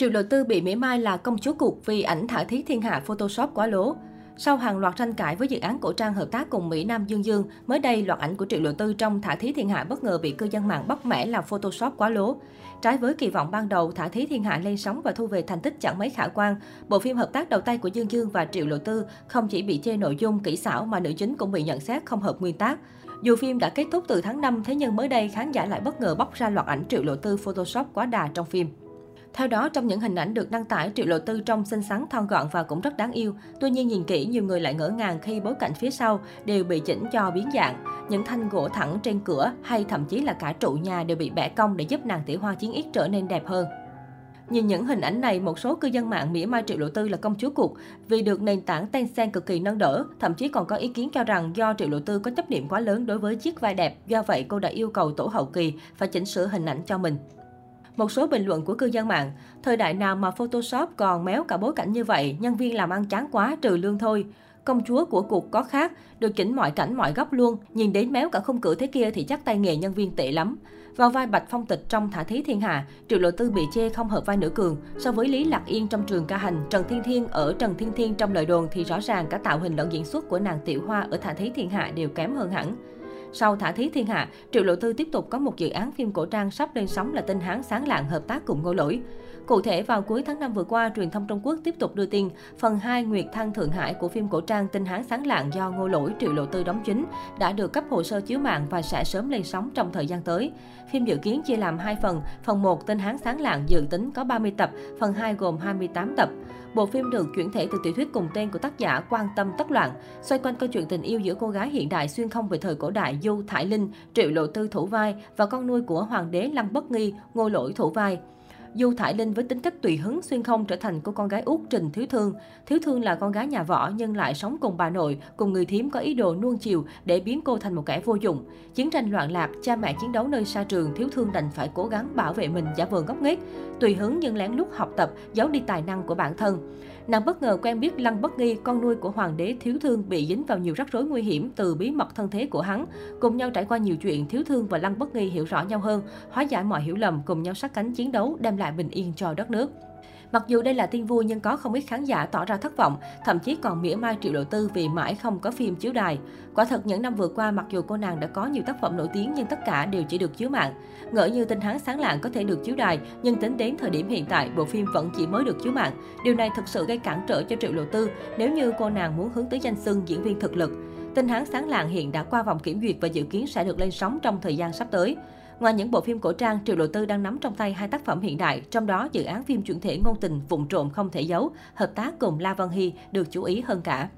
Triệu Lộ Tư bị mỉa mai là công chúa cuộc vì ảnh thả thí thiên hạ Photoshop quá lố. Sau hàng loạt tranh cãi với dự án cổ trang hợp tác cùng Mỹ Nam Dương Dương, mới đây loạt ảnh của Triệu Lộ Tư trong Thả Thí Thiên Hạ bất ngờ bị cư dân mạng bóc mẽ là Photoshop quá lố. Trái với kỳ vọng ban đầu, Thả Thí Thiên Hạ lên sóng và thu về thành tích chẳng mấy khả quan, bộ phim hợp tác đầu tay của Dương Dương và Triệu Lộ Tư không chỉ bị chê nội dung kỹ xảo mà nữ chính cũng bị nhận xét không hợp nguyên tác. Dù phim đã kết thúc từ tháng 5, thế nhưng mới đây khán giả lại bất ngờ bóc ra loạt ảnh Triệu Lộ Tư Photoshop quá đà trong phim. Theo đó, trong những hình ảnh được đăng tải, Triệu Lộ Tư trông xinh xắn, thon gọn và cũng rất đáng yêu. Tuy nhiên nhìn kỹ, nhiều người lại ngỡ ngàng khi bối cảnh phía sau đều bị chỉnh cho biến dạng. Những thanh gỗ thẳng trên cửa hay thậm chí là cả trụ nhà đều bị bẻ cong để giúp nàng tỷ hoa chiến yết trở nên đẹp hơn. Nhìn những hình ảnh này, một số cư dân mạng mỉa mai Triệu Lộ Tư là công chúa cuộc vì được nền tảng Tencent cực kỳ nâng đỡ. Thậm chí còn có ý kiến cho rằng do Triệu Lộ Tư có chấp niệm quá lớn đối với chiếc vai đẹp, do vậy cô đã yêu cầu tổ hậu kỳ phải chỉnh sửa hình ảnh cho mình. Một số bình luận của cư dân mạng, thời đại nào mà Photoshop còn méo cả bối cảnh như vậy, nhân viên làm ăn chán quá trừ lương thôi. Công chúa của cuộc có khác, được chỉnh mọi cảnh mọi góc luôn, nhìn đến méo cả khung cửa thế kia thì chắc tay nghề nhân viên tệ lắm. Vào vai Bạch Phong Tịch trong Thả Thí Thiên Hạ, Triệu Lộ Tư bị chê không hợp vai nữ cường. So với Lý Lạc Yên trong Trường Ca Hành, Trần Thiên Thiên ở Trần Thiên Thiên trong lời đồn thì rõ ràng cả tạo hình lẫn diễn xuất của nàng Tiểu Hoa ở Thả Thí Thiên Hạ đều kém hơn hẳn. Sau Thả Thí Thiên Hạ, Triệu Lộ Tư tiếp tục có một dự án phim cổ trang sắp lên sóng là Tinh Hán Sáng Lạng hợp tác cùng Ngô Lỗi. Cụ thể, vào cuối tháng 5 vừa qua, truyền thông Trung Quốc tiếp tục đưa tin phần 2 Nguyệt Thăng Thượng Hải của phim cổ trang Tinh Hán Sáng Lạng do Ngô Lỗi Triệu Lộ Tư đóng chính đã được cấp hồ sơ chiếu mạng và sẽ sớm lên sóng trong thời gian tới. Phim dự kiến chia làm hai phần, phần 1 Tinh Hán Sáng Lạng dự tính có 30 tập, phần 2 gồm 28 tập. Bộ phim được chuyển thể từ tiểu thuyết cùng tên của tác giả Quan Tâm Tất Loạn, xoay quanh câu chuyện tình yêu giữa cô gái hiện đại xuyên không về thời cổ đại Du Thải Linh, Triệu Lộ Tư thủ vai và con nuôi của hoàng đế Lăng Bất Nghi, Ngô Lỗi thủ vai. Du Thải Linh với tính cách tùy hứng xuyên không trở thành cô con gái út Trình Thiếu Thương. Thiếu Thương là con gái nhà võ nhưng lại sống cùng bà nội, cùng người thím có ý đồ nuông chiều để biến cô thành một kẻ vô dụng. Chiến tranh loạn lạc, cha mẹ chiến đấu nơi xa trường, Thiếu Thương đành phải cố gắng bảo vệ mình giả vờ ngốc nghếch, tùy hứng nhưng lén lút học tập, giấu đi tài năng của bản thân. Nàng bất ngờ quen biết Lăng Bất Nghi, con nuôi của hoàng đế Thiếu Thương bị dính vào nhiều rắc rối nguy hiểm từ bí mật thân thế của hắn. Cùng nhau trải qua nhiều chuyện, Thiếu Thương và Lăng Bất Nghi hiểu rõ nhau hơn, hóa giải mọi hiểu lầm, cùng nhau sát cánh chiến đấu, đem lại bình yên cho đất nước. Mặc dù đây là tin vui nhưng có không ít khán giả tỏ ra thất vọng, thậm chí còn mỉa mai Triệu Lộ Tư vì mãi không có phim chiếu đài. Quả thật những năm vừa qua mặc dù cô nàng đã có nhiều tác phẩm nổi tiếng nhưng tất cả đều chỉ được chiếu mạng. Ngỡ như tinh hán sáng lạng có thể được chiếu đài, nhưng tính đến thời điểm hiện tại bộ phim vẫn chỉ mới được chiếu mạng. Điều này thực sự gây cản trở cho Triệu Lộ Tư nếu như cô nàng muốn hướng tới danh xưng diễn viên thực lực. Tinh hán sáng lạng hiện đã qua vòng kiểm duyệt và dự kiến sẽ được lên sóng trong thời gian sắp tới. Ngoài những bộ phim cổ trang, Triệu Lộ Tư đang nắm trong tay hai tác phẩm hiện đại, trong đó dự án phim chuyển thể ngôn tình vụn trộm không thể giấu, hợp tác cùng La Văn Hy được chú ý hơn cả.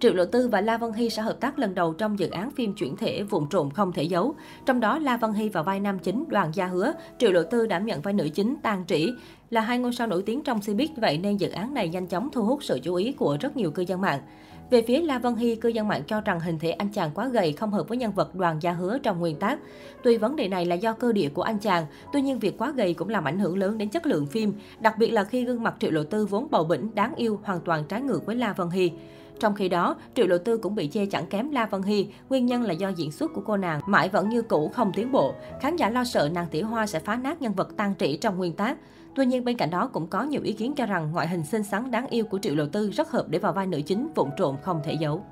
Triệu Lộ Tư và La Văn Hy sẽ hợp tác lần đầu trong dự án phim chuyển thể vụn trộm không thể giấu. Trong đó, La Văn Hy vào vai nam chính Đoàn Gia Hứa, Triệu Lộ Tư đảm nhận vai nữ chính Tang Trĩ. Là hai ngôi sao nổi tiếng trong showbiz, vậy nên dự án này nhanh chóng thu hút sự chú ý của rất nhiều cư dân mạng. Về phía La Vân Hy, cư dân mạng cho rằng hình thể anh chàng quá gầy không hợp với nhân vật đoàn gia hứa trong nguyên tác. Tuy vấn đề này là do cơ địa của anh chàng, tuy nhiên việc quá gầy cũng làm ảnh hưởng lớn đến chất lượng phim, đặc biệt là khi gương mặt Triệu Lộ Tư vốn bầu bỉnh, đáng yêu hoàn toàn trái ngược với La Vân Hy. Trong khi đó, Triệu Lộ Tư cũng bị chê chẳng kém La Vân Hy, nguyên nhân là do diễn xuất của cô nàng mãi vẫn như cũ không tiến bộ. Khán giả lo sợ nàng Tiểu Hoa sẽ phá nát nhân vật tan trĩ trong nguyên tác. Tuy nhiên bên cạnh đó cũng có nhiều ý kiến cho rằng ngoại hình xinh xắn đáng yêu của Triệu Lộ Tư rất hợp để vào vai nữ chính vụn trộm không thể giấu.